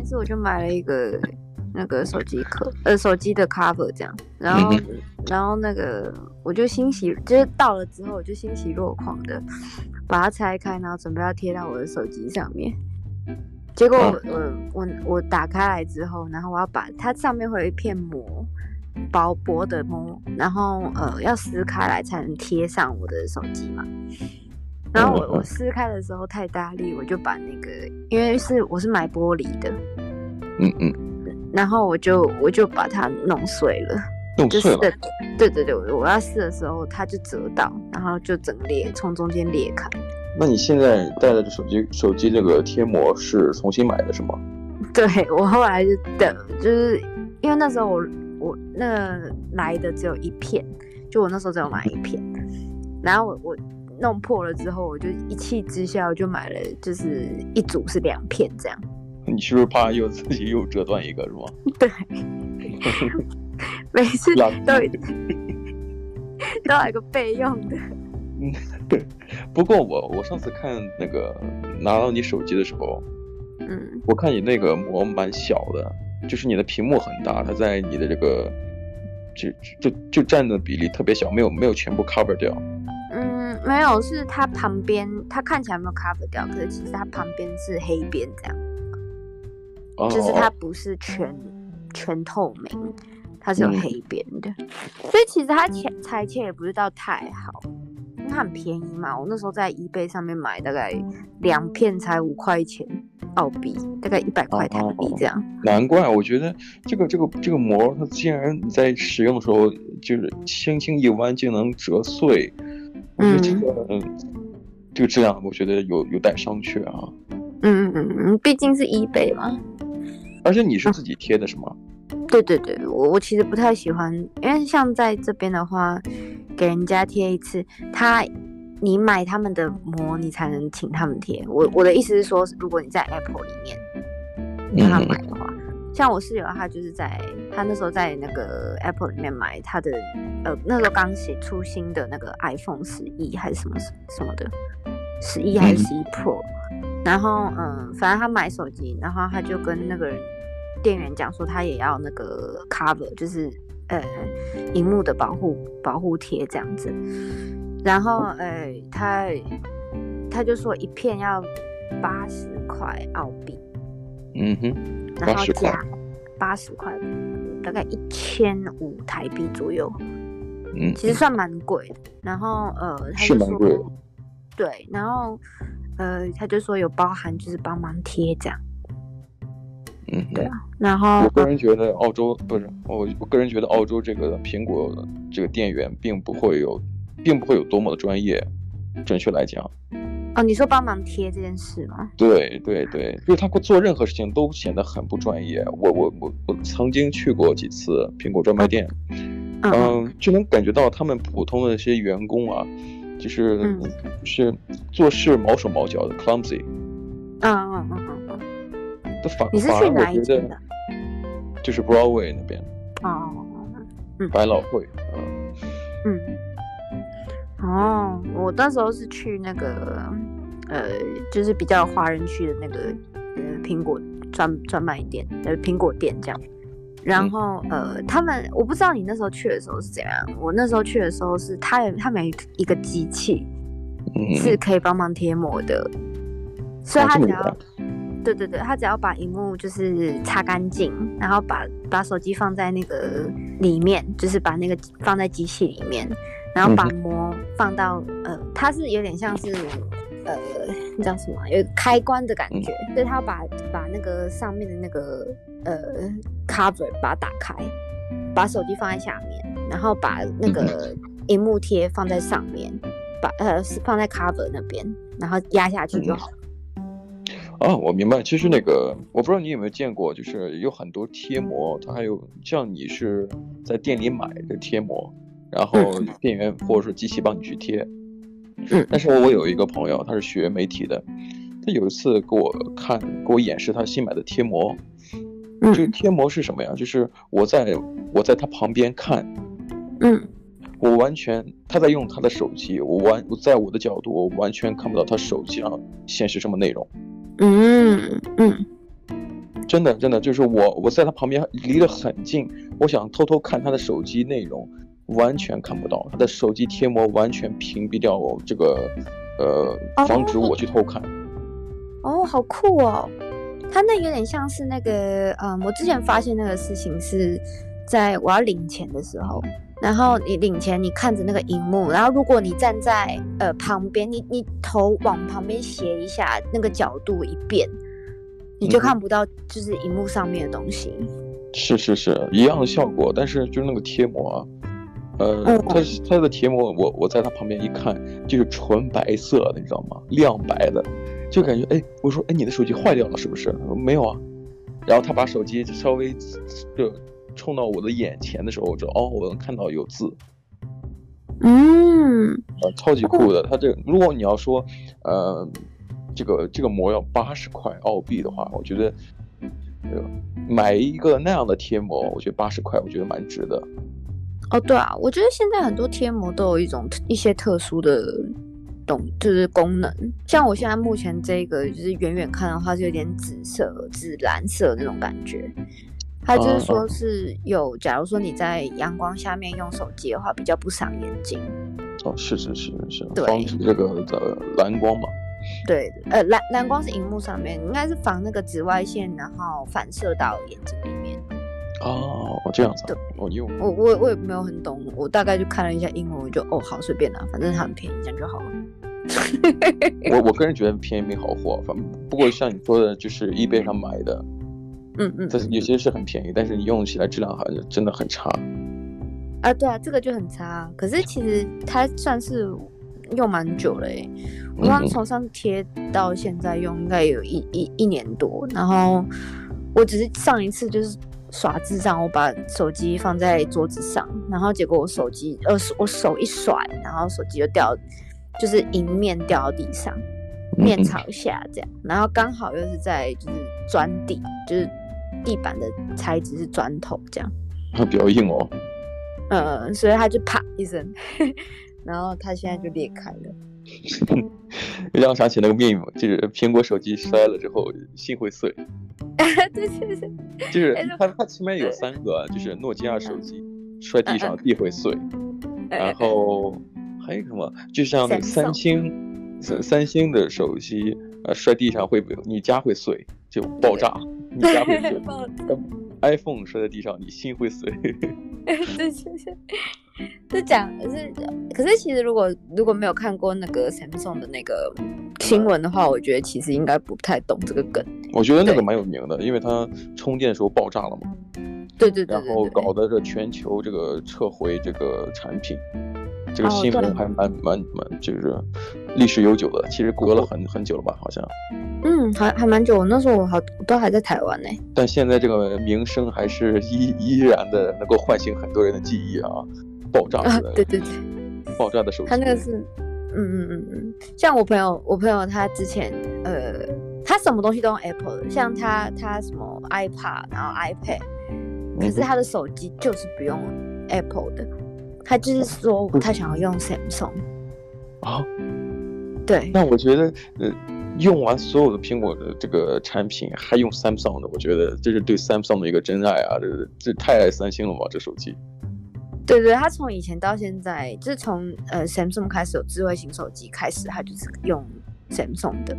一次我就买了一个那个手机壳，呃，手机的 cover 这样，然后、嗯、然后那个我就欣喜，就是到了之后我就欣喜若狂的把它拆开，然后准备要贴到我的手机上面。结果我、嗯、我我打开来之后，然后我要把它上面会有一片膜，薄薄的膜，然后呃要撕开来才能贴上我的手机嘛。然后我我撕开的时候太大力，我就把那个，因为是我是买玻璃的，嗯嗯，然后我就我就把它弄碎了，弄碎了，就是、对对对，我要撕的时候它就折到，然后就整个裂，从中间裂开。那你现在带的手机手机那个贴膜是重新买的是吗？对，我后来就等，就是因为那时候我我那来的只有一片，就我那时候只有买一片，然后我我。弄破了之后，我就一气之下，我就买了，就是一组是两片这样。你是不是怕又自己又折断一个，是吗？对，每次都 都来个备用的。嗯，对。不过我我上次看那个拿到你手机的时候，嗯，我看你那个膜蛮小的，就是你的屏幕很大，它在你的这个就就就占的比例特别小，没有没有全部 cover 掉。没有，是它旁边，它看起来没有 cover 掉，可是其实它旁边是黑边这样，oh. 就是它不是全全透明，它是有黑边的，嗯、所以其实它切裁切也不是到太好，因为它很便宜嘛。我那时候在 eBay 上面买，大概两片才五块钱澳币，大概一百块台币这样。Oh. 难怪我觉得这个这个这个膜，它竟然在使用的时候就是轻轻一弯就能折碎。嗯，这个嗯，这个质量我觉得有有待商榷啊。嗯嗯嗯，毕竟是 eBay 嘛。而且你是自己贴的是吗？对对对，我我其实不太喜欢，因为像在这边的话，给人家贴一次，他你买他们的膜，你才能请他们贴。我我的意思是说，如果你在 Apple 里面让他买的话。嗯像我室友，他就是在他那时候在那个 Apple 里面买他的，呃，那时候刚写出新的那个 iPhone 十一还是什么什么的，十一还是十一 Pro，然后嗯，反正他买手机，然后他就跟那个人店员讲说，他也要那个 cover，就是呃，荧幕的保护保护贴这样子，然后呃，他他就说一片要八十块澳币，嗯哼。然后加八十块，大概一千五台币左右。嗯，其实算蛮贵的。然后呃，他就说，对，然后呃，他就说有包含就是帮忙贴这样。嗯，对啊。然后我个人觉得澳洲不是我，我个人觉得澳洲这个苹果这个店员并不会有，并不会有多么的专业。准确来讲。哦，你说帮忙贴这件事吗？对对对，就是他做任何事情都显得很不专业。我我我我曾经去过几次苹果专卖店，嗯，呃、就能感觉到他们普通的那些员工啊，就是、嗯、是做事毛手毛脚的，clumsy。嗯嗯嗯嗯嗯。的反你是去哪一间的？就是 Broadway 那边。哦。嗯。百老汇。嗯。嗯。哦，我那时候是去那个，呃，就是比较华人区的那个，呃，苹果专专卖店，呃，苹果店这样。然后，呃，他们我不知道你那时候去的时候是怎样。我那时候去的时候是，他有他们一个机器，是可以帮忙贴膜的，所以他只要，对对对，他只要把荧幕就是擦干净，然后把把手机放在那个里面，就是把那个放在机器里面。然后把膜放到、嗯、呃，它是有点像是呃，那叫什么？有开关的感觉，嗯、所以它把把那个上面的那个呃 cover 把它打开，把手机放在下面，然后把那个荧幕贴放在上面，把呃是放在 cover 那边，然后压下去就好。啊，我明白。其实那个我不知道你有没有见过，就是有很多贴膜，它还有像你是在店里买的贴膜。然后店员或者说机器帮你去贴，嗯，但是我我有一个朋友，他是学媒体的，他有一次给我看，给我演示他新买的贴膜，嗯，这个贴膜是什么呀？就是我在我在他旁边看，嗯，我完全他在用他的手机，我完我在我的角度，我完全看不到他手机上显示什么内容，嗯嗯，真的真的就是我我在他旁边离得很近，我想偷偷看他的手机内容，完全看不到，他的手机贴膜完全屏蔽掉我这个，呃，防止我去偷看。哦，好酷哦！他那有点像是那个，嗯，我之前发现那个事情是在我要领钱的时候，然后你领钱，你看着那个荧幕，然后如果你站在呃旁边，你你头往旁边斜一下，那个角度一变，你就看不到就是荧幕上面的东西。嗯、是是是，一样的效果，但是就是那个贴膜啊，呃，它它的贴膜，我我在它旁边一看，就是纯白色的，你知道吗？亮白的。就感觉哎，我说哎，你的手机坏掉了是不是？没有啊。然后他把手机稍微就冲到我的眼前的时候，我就哦，我能看到有字。嗯，呃，超级酷的。他这个，如果你要说，呃，这个这个膜要八十块澳币的话，我觉得，呃，买一个那样的贴膜，我觉得八十块，我觉得蛮值得。哦，对啊，我觉得现在很多贴膜都有一种一些特殊的。就是功能，像我现在目前这个，就是远远看的话是有点紫色、紫蓝色那种感觉。它就是说是有，假如说你在阳光下面用手机的话，比较不伤眼睛。哦，是是是是，防止这个的蓝光嘛。对，呃，蓝蓝光是荧幕上面，应该是防那个紫外线，然后反射到眼睛里面。哦，这样子。对，我用我我我也没有很懂，我大概就看了一下英文，我就哦好随便啦，反正它很便宜，这样就好了。我我个人觉得便宜没好货，反正不过像你说的，就是 eBay 上买的，嗯嗯，这有些是很便宜，但是你用起来质量好像真的很差。啊，对啊，这个就很差。可是其实它算是用蛮久了诶，我刚从上贴到现在用，应该有一一一年多。然后我只是上一次就是耍智障，我把手机放在桌子上，然后结果我手机呃我手一甩，然后手机就掉。就是迎面掉到地上，面朝下这样，嗯、然后刚好又是在就是砖地，就是地板的材质是砖头这样，它比较硬哦。呃，所以它就啪一声，然后它现在就裂开了。让我想起那个 meme，就是苹果手机摔了之后心会碎。对对对，就是它它前面有三个，就是诺基亚手机摔地上地会碎，然后。还有什么？就像那个三星，三三星的手机，呃，摔地上会，你家会碎，就爆炸，你家会碎。iPhone 摔在地上，你心会碎。对对对，这讲是，可是其实如果如果没有看过那个 Samsung 的那个新闻的话，我觉得其实应该不太懂这个梗。我觉得那个蛮有名的，因为它充电的时候爆炸了嘛。对对对，然后搞得这全球这个撤回这个产品。这个新闻还蛮蛮蛮，就是历史悠久的，其实隔了很很久了吧，好像。嗯，还还蛮久，那时候我好都还在台湾呢。但现在这个名声还是依依然的能够唤醒很多人的记忆啊！爆炸的，对对对，爆炸的手机。他那个是，嗯嗯嗯嗯，像我朋友，我朋友他之前呃，他什么东西都用 Apple 的，像他他什么 iPad，然后 iPad，可是他的手机就是不用 Apple 的。他就是说，他想要用 Samsung 啊，对。那我觉得，呃，用完所有的苹果的这个产品，还用 Samsung 的，我觉得这是对 Samsung 的一个真爱啊！这这太爱三星了吧？这手机。对对，他从以前到现在，就是从呃 Samsung 开始有智慧型手机开始，他就是用 Samsung 的。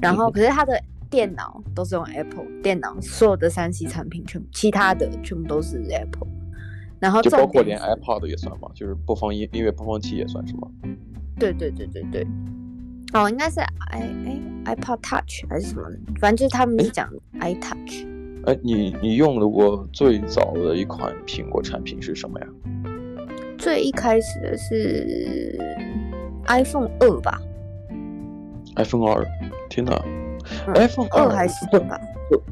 然后，可是他的电脑都是用 Apple 电脑，所有的三 C 产品全部，其他的全部都是 Apple。然后就包括连 iPod 也算嘛，就是播放音音乐播放器也算是吗？对对对对对，哦，应该是 i 哎 iPod Touch 还是什么？反正就是他们是讲 iTouch。哎，你你用的过最早的一款苹果产品是什么呀？最一开始的是 iPhone 二吧？iPhone 二，天哪、嗯、！iPhone 二还是对吧？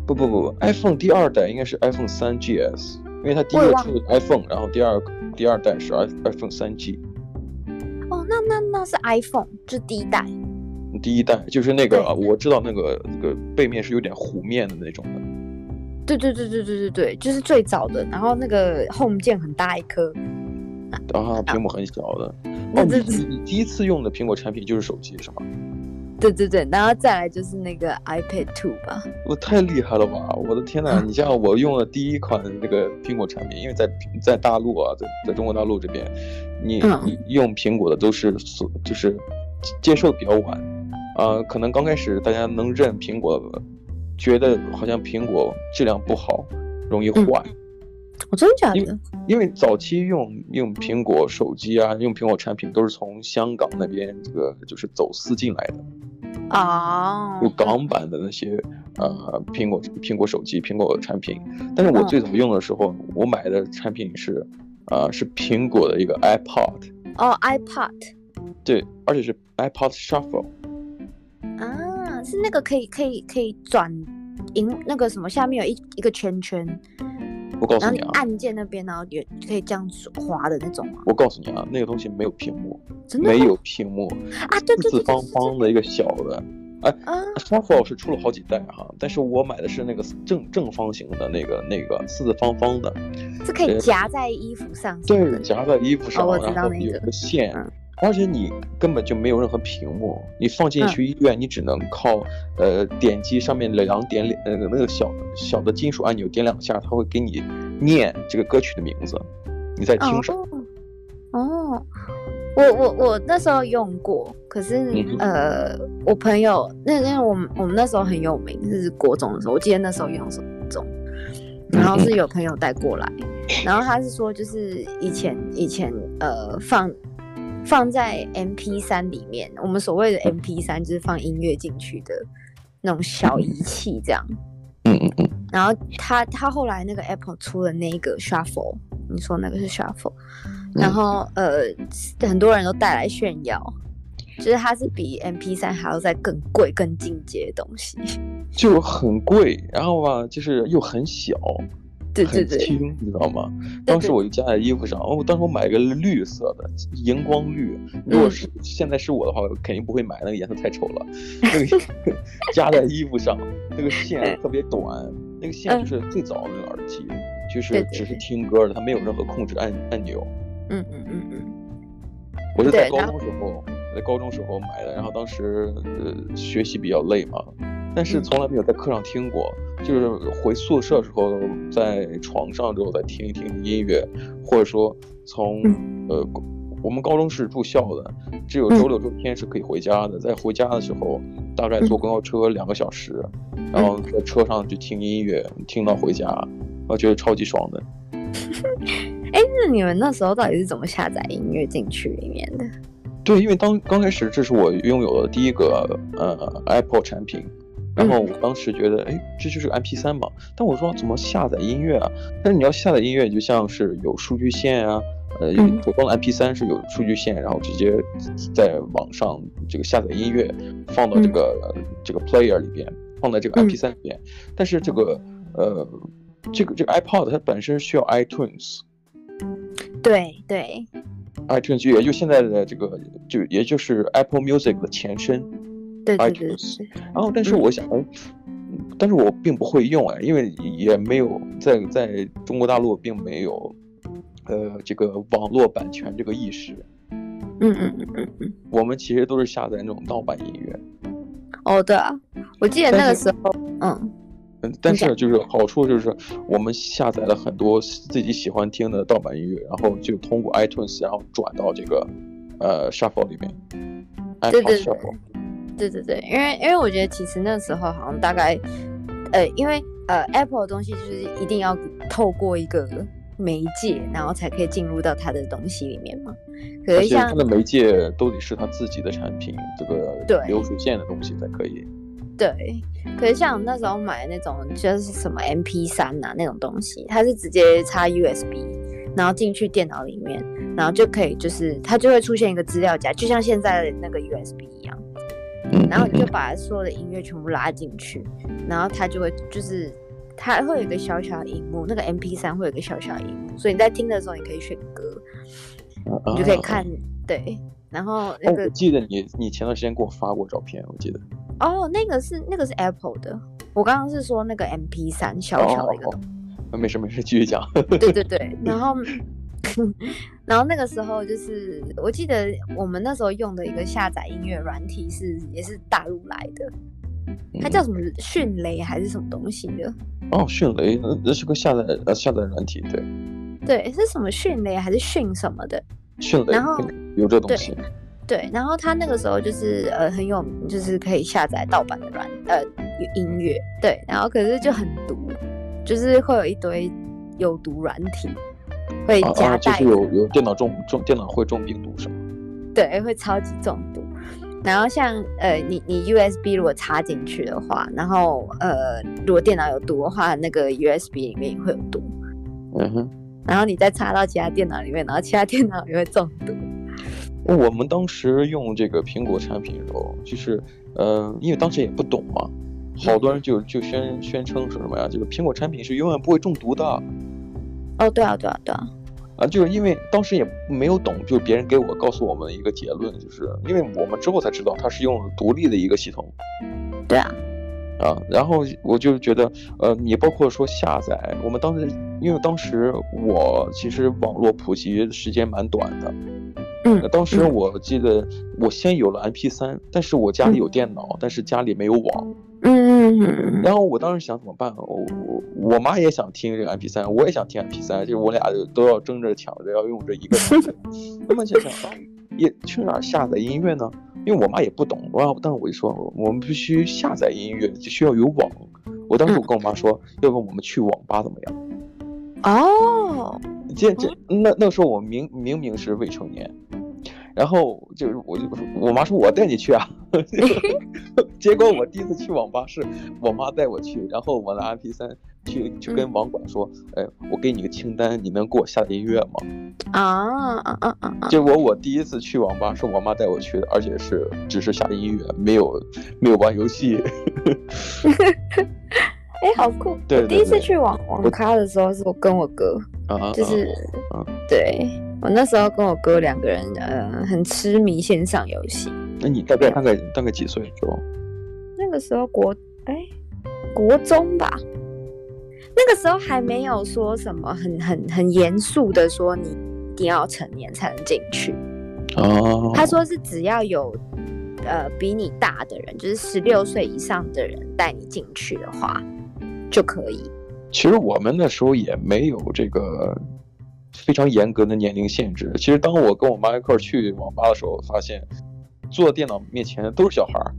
不不不不，iPhone 第二代应该是 iPhone 三 GS。因为它第一个出的 iPhone，然后第二第二代是 iPhone 三 G。哦，那那那是 iPhone，就第一代。第一代就是那个，我知道那个那个背面是有点弧面的那种的。对对对对对对对，就是最早的。然后那个 Home 键很大一颗。啊，屏幕很小的。哦，你你第一次用的苹果产品就是手机是吗？对对对，然后再来就是那个 iPad Two 吧。我太厉害了吧！我的天哪！你像我用了第一款那个苹果产品，因为在在大陆啊，在在中国大陆这边，你你用苹果的都是所就是接受的比较晚啊、呃，可能刚开始大家能认苹果，觉得好像苹果质量不好，容易坏。嗯我、哦、真的假的？因为，早期用用苹果手机啊，用苹果产品都是从香港那边这个就是走私进来的啊，有港版的那些呃苹果苹果手机、苹果产品。但是我最早用的时候，哦、我买的产品是啊、呃、是苹果的一个 iPod 哦 iPod 对，而且是 iPod Shuffle 啊，是那个可以可以可以转银那个什么下面有一一个圈圈。我告诉你啊，你按键那边，然后也可以这样滑的那种啊。我告诉你啊，那个东西没有屏幕，真的没有屏幕啊，对对对，四四方方的一个小的。哎，Shuffle 是出了好几代哈，但是我买的是那个正正方形的那个那个四四方方的，是可以夹在衣服上。对，夹在衣服上，哦、然后有个线。嗯而且你根本就没有任何屏幕，你放进去医院，你只能靠呃点击上面两点两呃那个小小的金属按钮点两下，它会给你念这个歌曲的名字，你在听什么？哦，哦，我我我那时候用过，可是、嗯、呃我朋友那那我们我们那时候很有名，就是国中的时候，我记得那时候用什么中，然后是有朋友带过来，嗯、然后他是说就是以前以前呃放。放在 M P 三里面，我们所谓的 M P 三就是放音乐进去的那种小仪器，这样。嗯嗯嗯。然后他他后来那个 Apple 出了那个 Shuffle，你说那个是 Shuffle，然后呃很多人都带来炫耀，就是它是比 M P 三还要再更贵、更进阶的东西。就很贵，然后吧，就是又很小。对对对，很轻，你知道吗？当时我就加在衣服上，哦，当时我买个绿色的荧光绿，如果是现在是我的话，我肯定不会买，那个颜色太丑了。那个 加在衣服上，那个线特别短，那个线就是最早的那个耳机，就是只是听歌的，它没有任何控制按按钮。嗯嗯嗯嗯。我是在高中时候，在高中时候买的，然后当时呃学习比较累嘛。但是从来没有在课上听过，就是回宿舍的时候，在床上之后再听一听音乐，或者说从呃，我们高中是住校的，只有周六周天是可以回家的，在回家的时候大概坐公交车两个小时，然后在车上去听音乐，听到回家，我觉得超级爽的。哎，那你们那时候到底是怎么下载音乐进去里面的？对，因为当刚开始这是我拥有的第一个呃 Apple 产品。然后我当时觉得，哎，这就是 MP3 嘛。但我说怎么下载音乐啊？但是你要下载音乐，就像是有数据线啊，呃，普通的 MP3 是有数据线，然后直接在网上这个下载音乐，放到这个、嗯、这个 player 里边，放在这个 MP3 里边。嗯、但是这个呃，这个这个 iPod 它本身需要 iTunes。对对。iTunes 也就现在的这个，就也就是 Apple Music 的前身。对对对，然后但是我想，嗯，但是我并不会用哎，因为也没有在在中国大陆并没有，呃，这个网络版权这个意识。嗯嗯嗯嗯嗯，我们其实都是下载那种盗版音乐。哦，对啊，我记得那个时候，嗯，嗯，但是就是好处就是我们下载了很多自己喜欢听的盗版音乐，然后就通过 iTunes，然后转到这个呃 Shuffle 里面。对对对。对对对，因为因为我觉得其实那时候好像大概，呃，因为呃 Apple 的东西就是一定要透过一个媒介，然后才可以进入到它的东西里面嘛。可是像它的媒介都得是它自己的产品，这个流水线的东西才可以。对，可是像那时候买的那种就是什么 MP3 啊那种东西，它是直接插 USB，然后进去电脑里面，然后就可以就是它就会出现一个资料夹，就像现在的那个 USB 一样。然后你就把所有的音乐全部拉进去，然后它就会就是它会有一个小小的荧幕，那个 M P 三会有一个小小的荧幕，所以你在听的时候你可以选歌，你就可以看。对，然后那个、哦、我记得你你前段时间给我发过照片，我记得。哦，那个是那个是 Apple 的，我刚刚是说那个 M P 三小小的一个。哦哦哦、没事没事，继续讲。对对对，然后。然后那个时候就是，我记得我们那时候用的一个下载音乐软体是也是大陆来的，它叫什么迅雷还是什么东西的？哦，迅雷，那那是个下载呃下载软体，对。对，是什么迅雷还是迅什么的？迅雷，然后有这东西。对，对，然后它那个时候就是呃很有名，就是可以下载盗版的软呃音乐。对，然后可是就很毒，就是会有一堆有毒软体会夹带、啊啊，就是有有电脑中中电脑会中病毒是吗？对，会超级中毒。然后像呃你你 USB 如果插进去的话，然后呃如果电脑有毒的话，那个 USB 里面也会有毒。嗯哼。然后你再插到其他电脑里面，然后其他电脑也会中毒。我们当时用这个苹果产品的时候，就是呃，因为当时也不懂嘛，好多人就就宣宣称说什么呀，这个苹果产品是永远不会中毒的。哦，对啊，对啊，对啊。啊，就是因为当时也没有懂，就是别人给我告诉我们的一个结论，就是因为我们之后才知道它是用独立的一个系统。对啊。啊，然后我就觉得，呃，你包括说下载，我们当时，因为当时我其实网络普及时间蛮短的，嗯，当时我记得我先有了 MP3，但是我家里有电脑，嗯、但是家里没有网，嗯然后我当时想怎么办？我我我妈也想听这个 MP 三我也想听 MP 三就是我俩就都要争着抢着要用这一个，那么就想也去哪儿下载音乐呢？因为我妈也不懂，然后但是我就说，我们必须下载音乐，就需要有网。我当时我跟我妈说，嗯、要不我们去网吧怎么样？哦，这这那那时候我明明明是未成年。然后就是我就我妈说我带你去啊，结果我第一次去网吧是我妈带我去，然后我拿 MP 三去去跟网管说，哎，我给你个清单，你能给我下的音乐吗？啊啊啊啊！结果我第一次去网吧是我妈带我去的，而且是只是下音乐，没有没有玩游戏。哎，好酷！对，对，对，第一次去网网咖的时候是我跟我哥，啊，就是啊，对。我那时候跟我哥两个人，呃，很痴迷线上游戏。那你大概大概大概几岁的时候？那个时候国哎，国中吧。那个时候还没有说什么很很很严肃的说你一定要成年才能进去。哦。他说是只要有呃比你大的人，就是十六岁以上的人带你进去的话就可以。其实我们那时候也没有这个。非常严格的年龄限制。其实当我跟我妈一块儿去网吧的时候，发现坐电脑面前的都是小孩儿。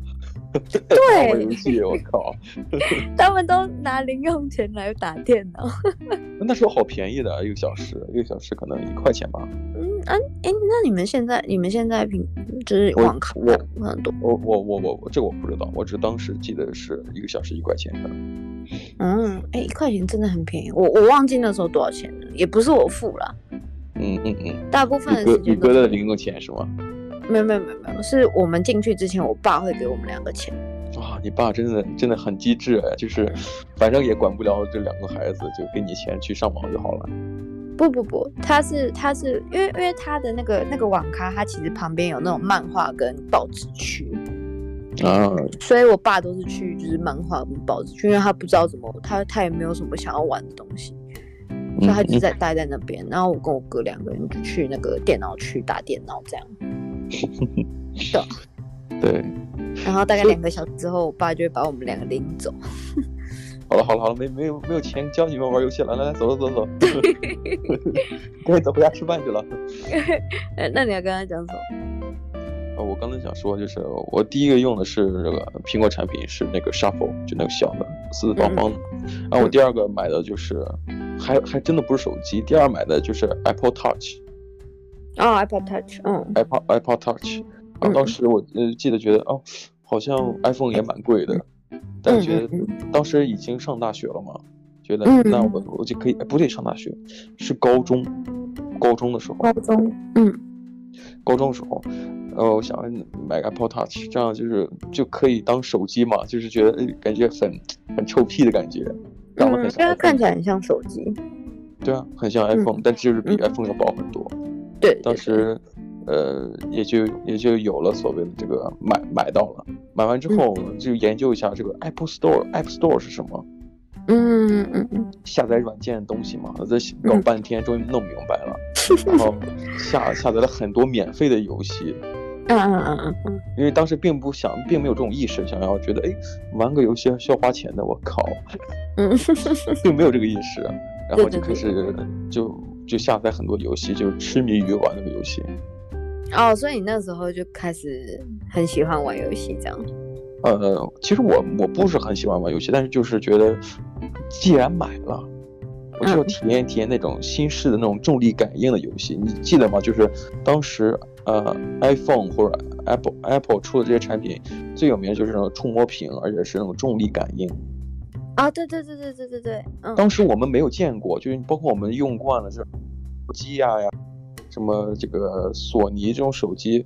对，玩游戏，我靠！他们都拿零用钱来打电脑。那时候好便宜的，一个小时，一个小时可能一块钱吧。嗯啊，哎，那你们现在，你们现在平就是网卡我很多。我我我我我这个我不知道，我只当时记得是一个小时一块钱的。嗯，哎，一块钱真的很便宜。我我忘记那时候多少钱了，也不是我付了。嗯嗯嗯。大部分的时间。你哥的零用钱是吗？没有没有没有没有，是我们进去之前，我爸会给我们两个钱。哇，你爸真的真的很机智哎，就是反正也管不了这两个孩子，就给你钱去上网就好了。不不不，他是他是因为因为他的那个那个网咖，他其实旁边有那种漫画跟报纸区啊，所以我爸都是去就是漫画跟报纸区，因为他不知道怎么，他他也没有什么想要玩的东西，所以他就在待在那边，然后我跟我哥两个人就去那个电脑区打电脑这样。对，然后大概两个小时之后，我爸就会把我们两个领走。好了好了好了，没没有没有钱教你们玩游戏了，来来走走走走，赶紧 走回家吃饭去了。那你要跟他讲什么？啊，我刚才想说，就是我第一个用的是这个苹果产品，是那个 Shuffle，就那个小的四四方方的。嗯、然后我第二个买的就是，还还真的不是手机，第二买的就是 Apple Touch。哦，Apple Touch，嗯，iPod iPod Touch，啊，当时我呃记得觉得哦，好像 iPhone 也蛮贵的，但觉得当时已经上大学了嘛，觉得那我我就可以，不对，上大学是高中，高中的时候，高中，嗯，高中的时候，呃，我想买个 Apple Touch，这样就是就可以当手机嘛，就是觉得感觉很很臭屁的感觉，长得很像，看起来很像手机，对啊，很像 iPhone，但就是比 iPhone 要薄很多。对，当时，呃，也就也就有了所谓的这个买买到了，买完之后就研究一下这个 Apple Store，App Store 是什么？嗯嗯嗯。嗯，下载软件的东西嘛，我在搞半天，终于弄明白了，然后下下载了很多免费的游戏。嗯嗯嗯嗯嗯，因为当时并不想，并没有这种意识，想要觉得，哎，玩个游戏需要花钱的，我靠，嗯，并没有这个意识，然后就开始就就下载很多游戏，就痴迷于玩那个游戏。哦，所以你那时候就开始很喜欢玩游戏，这样？呃，其实我我不是很喜欢玩游戏，但是就是觉得，既然买了，我就要体验体验那种新式的那种重力感应的游戏。你记得吗？就是当时。呃，iPhone 或者 Apple Apple 出的这些产品，最有名的就是那种触摸屏，而且是那种重力感应。啊，对对对对对对对。嗯。当时我们没有见过，就是包括我们用惯了这种手机呀呀，什么这个索尼这种手机，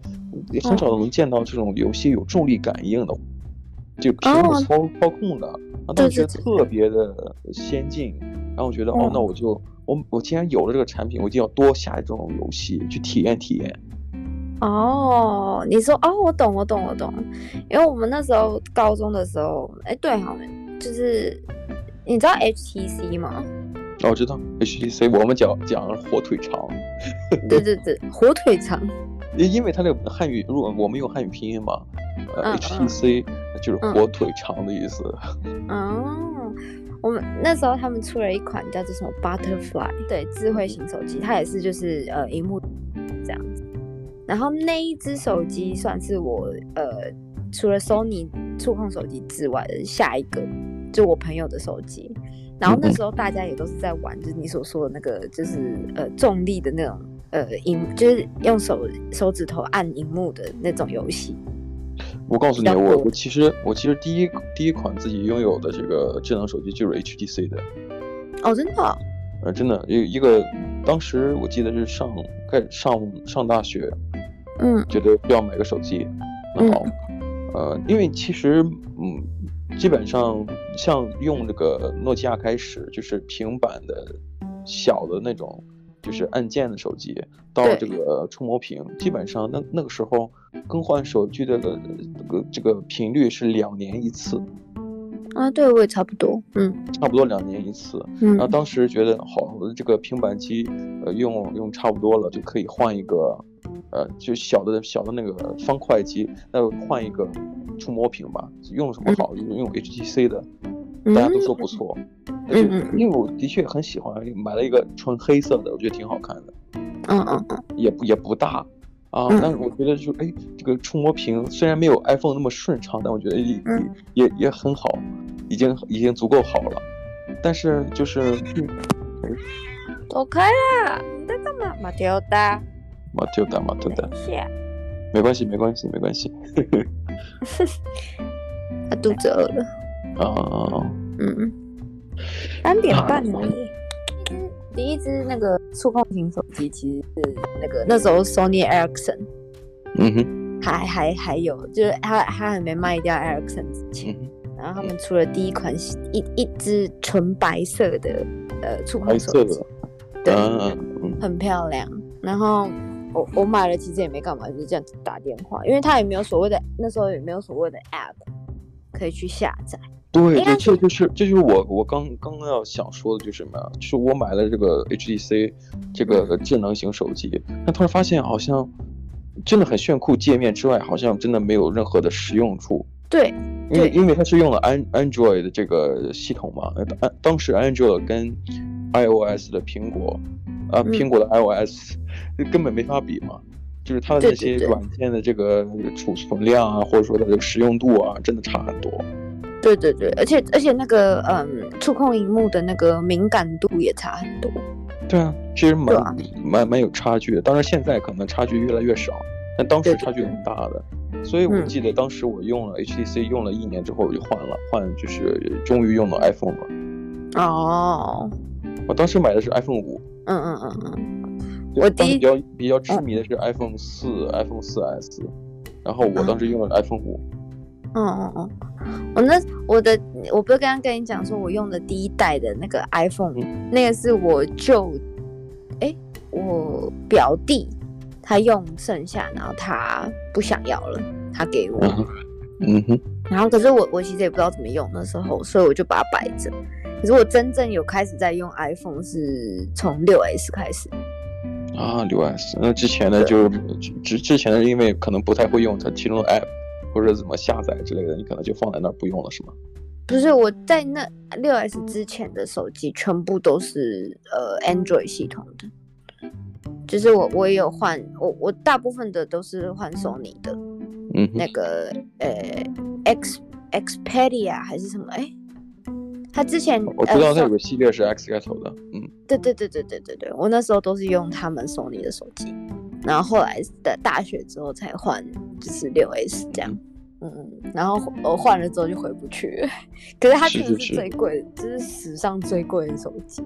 也很少能见到这种游戏有重力感应的，就屏幕操操控的，啊，当时特别的先进。然后我觉得，哦，那我就我我既然有了这个产品，我就要多下这种游戏去体验体验。哦，你说哦，我懂，我懂，我懂，因为我们那时候高中的时候，哎，对，好，就是你知道 HTC 吗？哦，我知道 HTC，我们讲讲火腿肠。对对对，火腿肠。因因为它那个汉语，如果我们用汉语拼音嘛，呃、嗯、，HTC 就是火腿肠的意思。嗯，哦，我们那时候他们出了一款叫做什么 Butterfly，对，智慧型手机，它也是就是呃，荧幕这样子。然后那一只手机算是我呃，除了 Sony 触控手机之外的下一个，就我朋友的手机。然后那时候大家也都是在玩，就是你所说的那个，就是呃重力的那种呃荧，就是用手手指头按荧幕的那种游戏。我告诉你，我我其实我其实第一第一款自己拥有的这个智能手机就是 HTC 的。哦，真的？呃，真的有一个，当时我记得是上该上上大学。嗯，觉得要买个手机，那好，嗯、呃，因为其实，嗯，基本上像用这个诺基亚开始，就是平板的小的那种，就是按键的手机，到这个触摸屏，基本上那那个时候更换手机的这个这个频率是两年一次。啊，对，我也差不多，嗯，差不多两年一次。嗯，然后当时觉得好，这个平板机，呃，用用差不多了，就可以换一个。呃，就小的小的那个方块机，那换一个触摸屏吧。用什么好？就是用 HTC 的，大家都说不错。而且因为我的确很喜欢，买了一个纯黑色的，我觉得挺好看的。嗯嗯嗯，也不也不大啊，但是我觉得就哎，这个触摸屏虽然没有 iPhone 那么顺畅，但我觉得也也也很好，已经已经足够好了。但是就是，走开啦！你在干嘛？马蒂欧达。马特达，马特达，没关系，没关系，没关系。他肚子饿了。哦。嗯。三点半而已。第一只那个触控型手机其实是那个那时候 Sony Ericsson。嗯哼。还还还有，就是他他还没卖掉 Ericsson 之前，然后他们出了第一款一一只纯白色的呃触控手机。对。很漂亮，然后。我我买了，其实也没干嘛，就是这样子打电话，因为它也没有所谓的，那时候也没有所谓的 app 可以去下载。对，对这就是这就是我我刚刚刚要想说的，就是什么呀？就是我买了这个 HTC 这个智能型手机，但突然发现好像真的很炫酷，界面之外好像真的没有任何的实用处。对，因为因为它是用了安 Android 的这个系统嘛，当当时 Android 跟 iOS 的苹果。啊，苹果的 iOS 根本没法比嘛，就是它的那些软件的这个储存量啊，或者说它的实用度啊，真的差很多。对对对，而且而且那个嗯，触控荧幕的那个敏感度也差很多。对啊，其实蛮蛮蛮有差距的。当然现在可能差距越来越少，但当时差距很大的。所以我记得当时我用了 HTC 用了一年之后我就换了，换就是终于用到 iPhone 了。哦。我当时买的是 iPhone 五。嗯嗯嗯嗯，我第一比较比较痴迷的是 iPhone 四、嗯、iPhone 四 S，然后我当时用的是 iPhone 五。嗯嗯嗯，我那我的我不是刚刚跟你讲说我用的第一代的那个 iPhone，、嗯、那个是我舅，哎、欸，我表弟他用剩下，然后他不想要了，他给我。嗯哼。然后可是我我其实也不知道怎么用那时候，所以我就把它摆着。可是我真正有开始在用 iPhone 是从六 S 开始。啊，六 S，那之前的就之之前的，因为可能不太会用它其中的 App 或者怎么下载之类的，你可能就放在那儿不用了，是吗？不是，我在那六 S 之前的手机全部都是呃 Android 系统的，就是我我也有换，我我大部分的都是换 Sony 的，嗯，那个呃 X Xperia 还是什么？哎，他之前我知道他有个系列是 X 开头的，嗯，对对对对对对对，我那时候都是用他们 Sony 的手机，然后后来的大学之后才换，就是六 S 这样。嗯嗯，然后我换了之后就回不去了，可是它真的是最贵，是是是就是史上最贵的手机。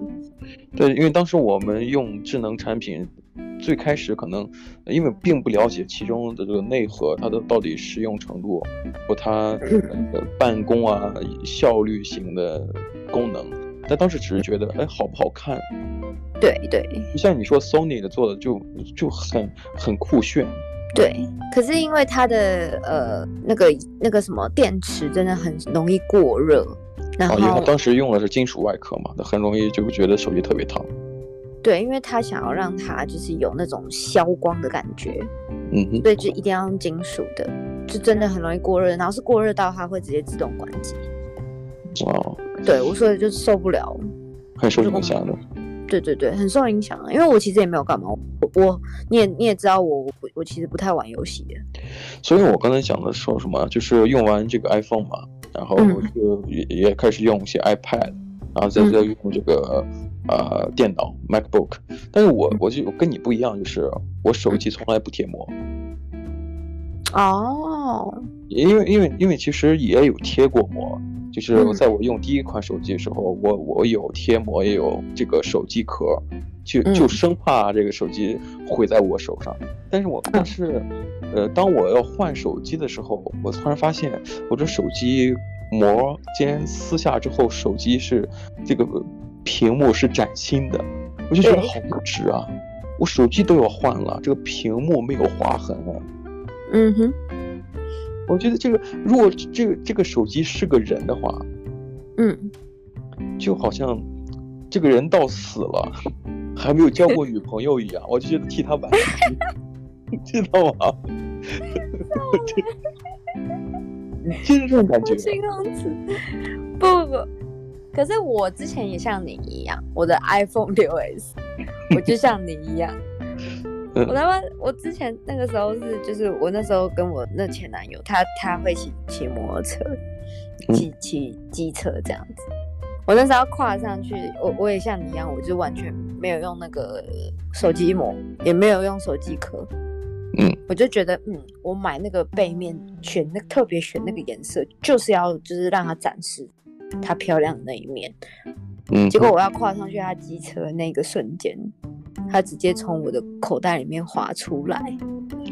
对，因为当时我们用智能产品，最开始可能因为并不了解其中的这个内核，它的到底适用程度或它的办公啊效率型的功能，但当时只是觉得哎好不好看。对对，像你说 Sony 的做的就就很很酷炫。对，可是因为它的呃那个那个什么电池真的很容易过热，然后、哦、因为它当时用的是金属外壳嘛，它很容易就觉得手机特别烫。对，因为他想要让它就是有那种消光的感觉，嗯哼，所以就一定要用金属的，就真的很容易过热，然后是过热到它会直接自动关机。哦，对，我说的就受不了，很受影响的。对对对，很受影响啊，因为我其实也没有干嘛，我，我你也你也知道我我我其实不太玩游戏的，所以我刚才讲的说什么，就是用完这个 iPhone 嘛，然后我就也、嗯、也开始用一些 iPad，然后再再用这个、嗯、呃电脑 MacBook，但是我我就跟你不一样，就是我手机从来不贴膜。哦，因为因为因为其实也有贴过膜。就是在我用第一款手机的时候，嗯、我我有贴膜，也有这个手机壳，就就生怕这个手机毁在我手上。但是我但是，呃，当我要换手机的时候，我突然发现我这手机膜竟然撕下之后，手机是这个屏幕是崭新的，我就觉得好不值啊！我手机都要换了，这个屏幕没有划痕啊。嗯哼。我觉得这个，如果这个这个手机是个人的话，嗯，就好像这个人到死了还没有交过女朋友一样，我就觉得替他惋惜，你 知道吗？就是这种感觉。形容词，不不不，可是我之前也像你一样，我的 iPhone 六 S，我就像你一样。我他妈，我之前那个时候是，就是我那时候跟我那前男友，他他会骑骑摩托车，骑骑机车这样子。我那时候要跨上去，我我也像你一样，我就完全没有用那个手机膜，也没有用手机壳。嗯，我就觉得，嗯，我买那个背面选那特别选那个颜色，就是要就是让它展示它漂亮的那一面。嗯，结果我要跨上去他机车的那个瞬间。他直接从我的口袋里面滑出来，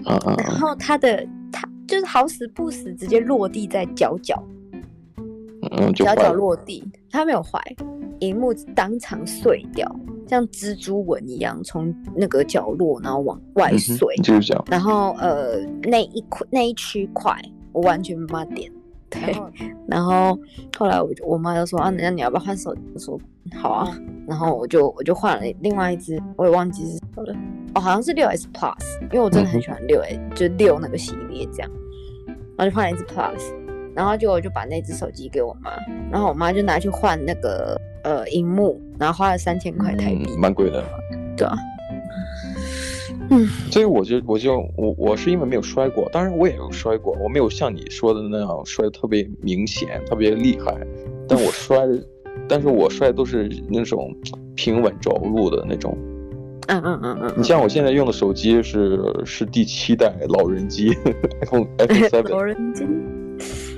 然后他的他就是好死不死，直接落地在角角，角角落地，他没有坏，荧幕当场碎掉，像蜘蛛纹一样从那个角落然后往外碎。然后呃那一块那一区块我完全没办法点，对。然后后来我就我妈就说啊，那你要不要换手机？我说好啊。然后我就我就换了另外一只，我也忘记是什么了。哦，好像是六 S Plus，因为我真的很喜欢六 S，就六那个系列这样。然后就换了一只 Plus，然后就我就把那只手机给我妈，然后我妈就拿去换那个呃荧幕，然后花了三千块台币，嗯，蛮贵的。对啊。嗯，所以我就我就我我是因为没有摔过，当然我也有摔过，我没有像你说的那样摔得特别明显、特别厉害，但我摔。但是我摔都是那种平稳着陆的那种，嗯嗯嗯嗯。你像我现在用的手机是是第七代老人机，iPhone iPhone Seven。老人机。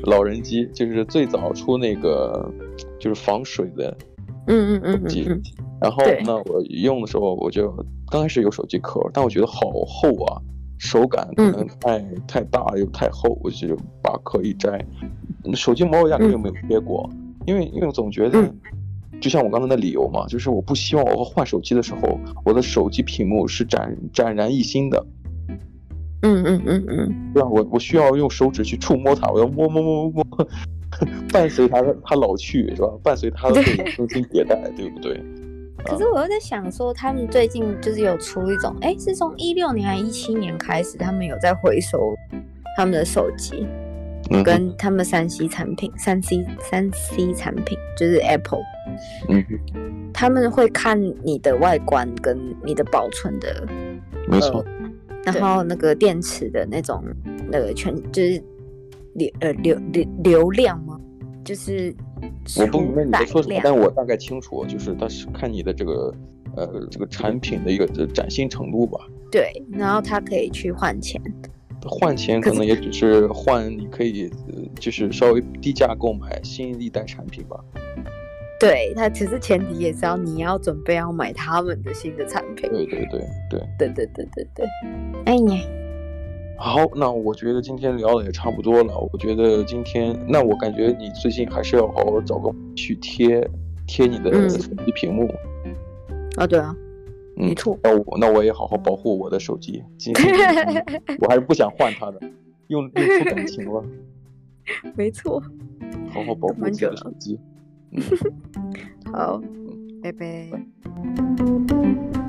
老人机就是最早出那个就是防水的，嗯嗯嗯机。然后呢，我用的时候我就刚开始有手机壳，但我觉得好厚啊，手感可能太、嗯、太大又太厚，我就把壳一摘，手机膜我压根就没有贴过。嗯因为因为我总觉得，就像我刚才的理由嘛，就是我不希望我换手机的时候，我的手机屏幕是展展然一新的。嗯嗯嗯嗯，对吧？我我需要用手指去触摸它，我要摸摸摸摸摸，伴随它它老去是吧？伴随它的更新迭代，对不对？可是我又在想说，他们最近就是有出一种，哎，是从一六年还是一七年开始，他们有在回收他们的手机，嗯、跟他们三 C 产品，三 C 三 C 产品就是 Apple，嗯，他们会看你的外观跟你的保存的，没错、呃，然后那个电池的那种那个全就是流呃流流流量吗？就是。我不明白你在说什么，但我大概清楚，就是他是看你的这个，呃，这个产品的一个崭新程度吧。对，然后他可以去换钱，换钱可能也只是换，你可以就是稍微低价购买新一代产品吧。对，他其实前提也是要你要准备要买他们的新的产品。对对对对对对对对对，哎呀。好，那我觉得今天聊的也差不多了。我觉得今天，那我感觉你最近还是要好好找个去贴贴你的手机屏幕。啊、嗯，对啊，没错。那我那我也好好保护我的手机，今天 我还是不想换它的，用用出感情了。没错，好好保护自己的手机。嗯 好，拜拜。拜拜。